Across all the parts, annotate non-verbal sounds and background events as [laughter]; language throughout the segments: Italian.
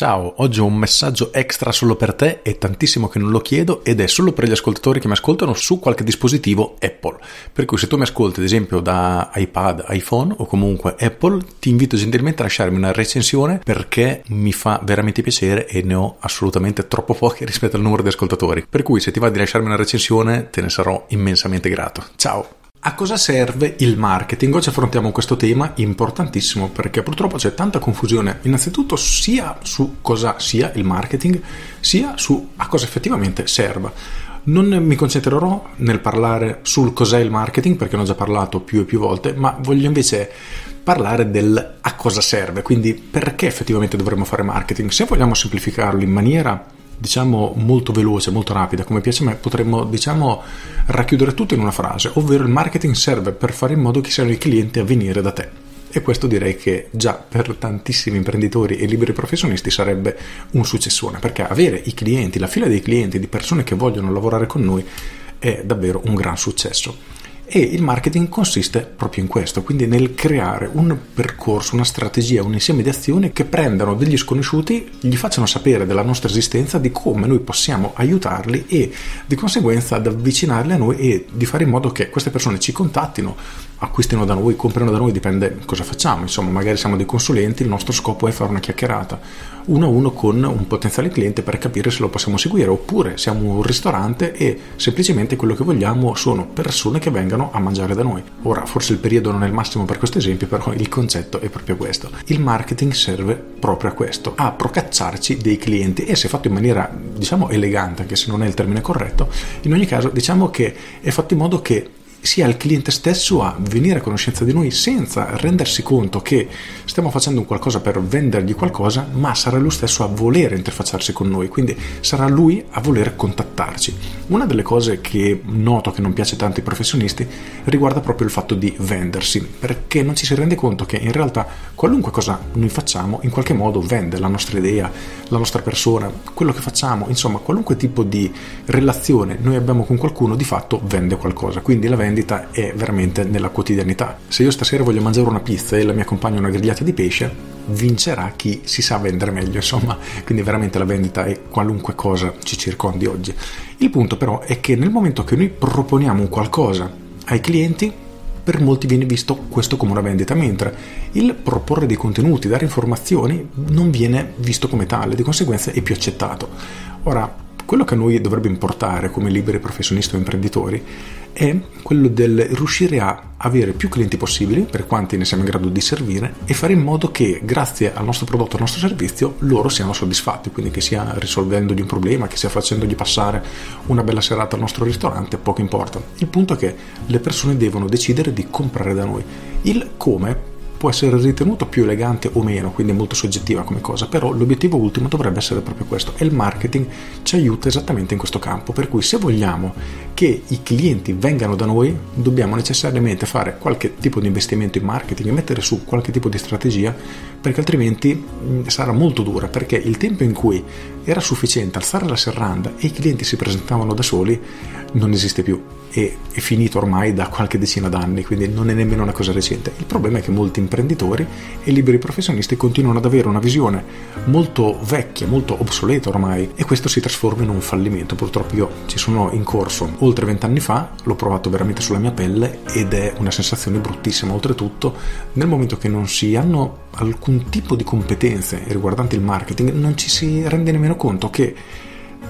Ciao, oggi ho un messaggio extra solo per te, è tantissimo che non lo chiedo ed è solo per gli ascoltatori che mi ascoltano su qualche dispositivo Apple. Per cui se tu mi ascolti ad esempio da iPad, iPhone o comunque Apple, ti invito gentilmente a lasciarmi una recensione perché mi fa veramente piacere e ne ho assolutamente troppo poche [laughs] rispetto al numero di ascoltatori. Per cui se ti va di lasciarmi una recensione te ne sarò immensamente grato. Ciao! A cosa serve il marketing? Oggi affrontiamo questo tema importantissimo perché purtroppo c'è tanta confusione, innanzitutto sia su cosa sia il marketing, sia su a cosa effettivamente serva. Non mi concentrerò nel parlare sul cos'è il marketing perché ne ho già parlato più e più volte, ma voglio invece parlare del a cosa serve, quindi perché effettivamente dovremmo fare marketing. Se vogliamo semplificarlo in maniera diciamo molto veloce, molto rapida, come piace a me, potremmo diciamo racchiudere tutto in una frase, ovvero il marketing serve per fare in modo che siano i clienti a venire da te. E questo direi che già per tantissimi imprenditori e liberi professionisti sarebbe un successone, perché avere i clienti, la fila dei clienti, di persone che vogliono lavorare con noi, è davvero un gran successo. E il marketing consiste proprio in questo, quindi nel creare un percorso, una strategia, un insieme di azioni che prendano degli sconosciuti, gli facciano sapere della nostra esistenza, di come noi possiamo aiutarli e di conseguenza ad avvicinarli a noi e di fare in modo che queste persone ci contattino, acquistino da noi, comprino da noi, dipende cosa facciamo, insomma magari siamo dei consulenti, il nostro scopo è fare una chiacchierata uno a uno con un potenziale cliente per capire se lo possiamo seguire oppure siamo un ristorante e semplicemente quello che vogliamo sono persone che vengano a mangiare da noi. Ora forse il periodo non è il massimo per questo esempio però il concetto è proprio questo. Il marketing serve proprio a questo, a procacciarci dei clienti e se fatto in maniera diciamo elegante anche se non è il termine corretto, in ogni caso diciamo che è fatto in modo che sia il cliente stesso a venire a conoscenza di noi senza rendersi conto che stiamo facendo qualcosa per vendergli qualcosa, ma sarà lui stesso a volere interfacciarsi con noi, quindi sarà lui a voler contattarci. Una delle cose che noto che non piace tanto ai professionisti riguarda proprio il fatto di vendersi, perché non ci si rende conto che in realtà qualunque cosa noi facciamo in qualche modo vende la nostra idea, la nostra persona, quello che facciamo, insomma qualunque tipo di relazione noi abbiamo con qualcuno di fatto vende qualcosa, quindi la vendita vendita è veramente nella quotidianità. Se io stasera voglio mangiare una pizza e la mia compagna una grigliata di pesce, vincerà chi si sa vendere meglio, insomma, quindi veramente la vendita è qualunque cosa ci circondi oggi. Il punto però è che nel momento che noi proponiamo un qualcosa ai clienti, per molti viene visto questo come una vendita, mentre il proporre dei contenuti, dare informazioni non viene visto come tale, di conseguenza è più accettato. Ora, quello che a noi dovrebbe importare come liberi professionisti o imprenditori è quello del riuscire a avere più clienti possibili, per quanti ne siamo in grado di servire, e fare in modo che grazie al nostro prodotto, al nostro servizio, loro siano soddisfatti, quindi che sia risolvendogli un problema, che sia facendogli passare una bella serata al nostro ristorante, poco importa. Il punto è che le persone devono decidere di comprare da noi. Il come può essere ritenuto più elegante o meno, quindi è molto soggettiva come cosa, però l'obiettivo ultimo dovrebbe essere proprio questo e il marketing ci aiuta esattamente in questo campo, per cui se vogliamo che i clienti vengano da noi, dobbiamo necessariamente fare qualche tipo di investimento in marketing e mettere su qualche tipo di strategia, perché altrimenti sarà molto dura, perché il tempo in cui era sufficiente alzare la serranda e i clienti si presentavano da soli non esiste più e è finito ormai da qualche decina d'anni, quindi non è nemmeno una cosa recente. Il problema è che molti imprenditori e liberi professionisti continuano ad avere una visione molto vecchia, molto obsoleta ormai e questo si trasforma in un fallimento. Purtroppo io ci sono in corso oltre vent'anni fa, l'ho provato veramente sulla mia pelle ed è una sensazione bruttissima. Oltretutto, nel momento che non si hanno alcun tipo di competenze riguardanti il marketing, non ci si rende nemmeno conto che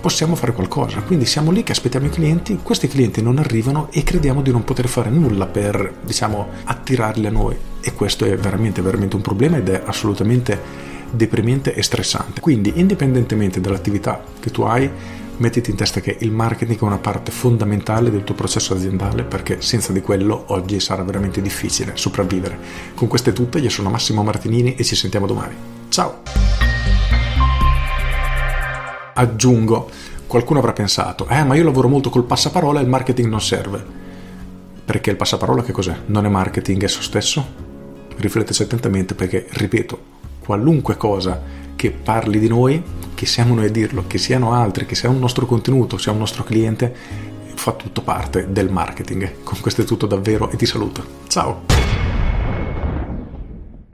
possiamo fare qualcosa. Quindi siamo lì che aspettiamo i clienti, questi clienti non arrivano e crediamo di non poter fare nulla per, diciamo, attirarli a noi. E questo è veramente, veramente un problema ed è assolutamente deprimente e stressante. Quindi, indipendentemente dall'attività che tu hai, mettiti in testa che il marketing è una parte fondamentale del tuo processo aziendale perché senza di quello oggi sarà veramente difficile sopravvivere. Con queste tutte, io sono Massimo Martinini e ci sentiamo domani. Ciao! aggiungo, qualcuno avrà pensato, eh ma io lavoro molto col passaparola e il marketing non serve. Perché il passaparola che cos'è? Non è marketing esso stesso? Rifletteci attentamente perché, ripeto, qualunque cosa che parli di noi, che siamo noi a dirlo, che siano altri, che sia un nostro contenuto, sia un nostro cliente, fa tutto parte del marketing. Con questo è tutto davvero e ti saluto. Ciao!